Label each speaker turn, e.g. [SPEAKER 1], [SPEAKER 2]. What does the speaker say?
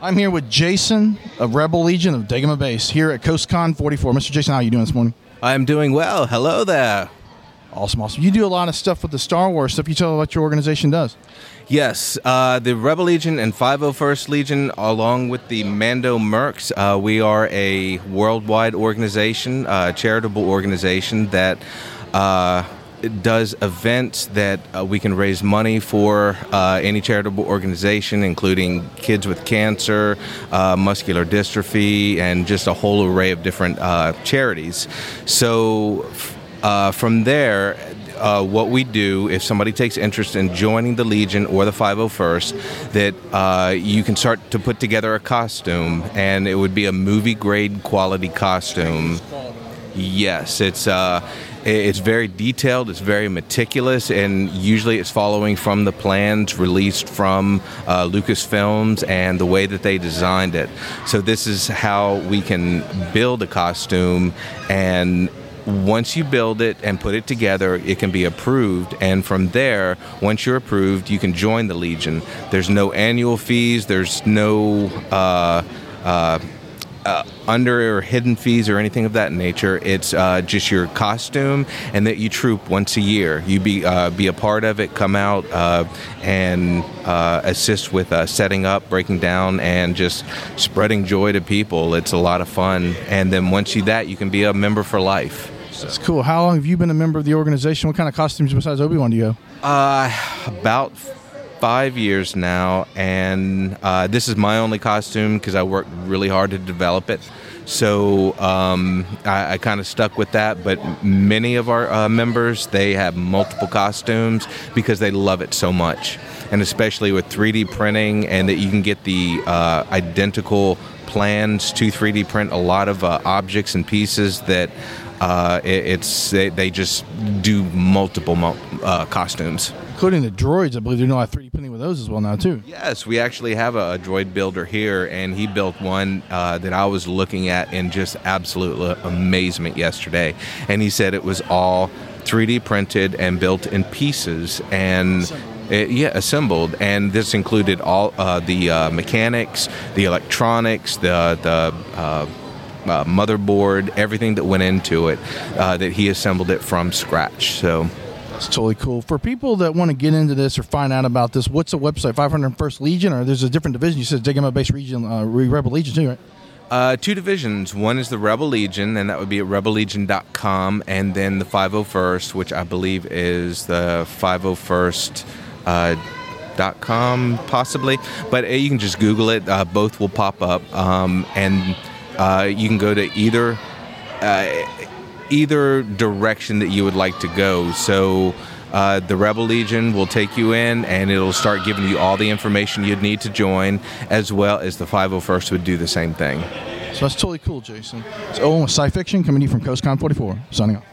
[SPEAKER 1] I'm here with Jason of Rebel Legion of Dagobah Base here at CoastCon 44. Mr. Jason, how are you doing this morning?
[SPEAKER 2] I'm doing well. Hello there.
[SPEAKER 1] Awesome, awesome. You do a lot of stuff with the Star Wars stuff. You tell what your organization does.
[SPEAKER 2] Yes, uh, the Rebel Legion and 501st Legion, along with the Mando Mercs, uh, we are a worldwide organization, uh, charitable organization that uh, does events that uh, we can raise money for uh, any charitable organization, including kids with cancer, uh, muscular dystrophy, and just a whole array of different uh, charities. So, uh, from there, uh, what we do if somebody takes interest in joining the Legion or the 501st, that you can start to put together a costume, and it would be a movie grade quality costume. Yes, it's uh, it's very detailed, it's very meticulous, and usually it's following from the plans released from uh, Lucasfilms and the way that they designed it. So this is how we can build a costume and once you build it and put it together, it can be approved. And from there, once you're approved, you can join the Legion. There's no annual fees, there's no uh, uh, under or hidden fees or anything of that nature. It's uh, just your costume and that you troop once a year. You be uh, be a part of it, come out uh, and uh, assist with uh, setting up, breaking down, and just spreading joy to people. It's a lot of fun. And then once you that, you can be a member for life.
[SPEAKER 1] That's cool. How long have you been a member of the organization? What kind of costumes besides Obi Wan do you go?
[SPEAKER 2] Uh, about five years now, and uh, this is my only costume because I worked really hard to develop it. So um, I, I kind of stuck with that. But many of our uh, members they have multiple costumes because they love it so much, and especially with 3D printing and that you can get the uh, identical plans to 3D print a lot of uh, objects and pieces that uh, it, it's they, they, just do multiple uh, costumes,
[SPEAKER 1] including the droids. I believe they know how 3D printing with those as well now too.
[SPEAKER 2] Yes, we actually have a, a droid builder here, and he built one uh, that I was looking at in just absolute amazement yesterday. And he said it was all 3D printed and built in pieces, and it, yeah, assembled, and this included all uh, the uh, mechanics, the electronics, the the uh, uh, motherboard, everything that went into it, uh, that he assembled it from scratch. So.
[SPEAKER 1] It's totally cool. For people that want to get into this or find out about this, what's the website? 501st Legion, or there's a different division? You said Dagobah Base Region, uh, Rebel Legion too, right?
[SPEAKER 2] Uh, two divisions. One is the Rebel Legion, and that would be at rebellegion.com, and then the 501st, which I believe is the 501st. Uh, dot com possibly but uh, you can just google it uh, both will pop up um, and uh, you can go to either uh, either direction that you would like to go. So. Uh, the Rebel Legion will take you in and it'll start giving you all the information you'd need to join, as well as the 501st would do the same thing.
[SPEAKER 1] So that's totally cool, Jason. It's Owen with Sci Fiction coming to you from CoastCon 44. Signing off.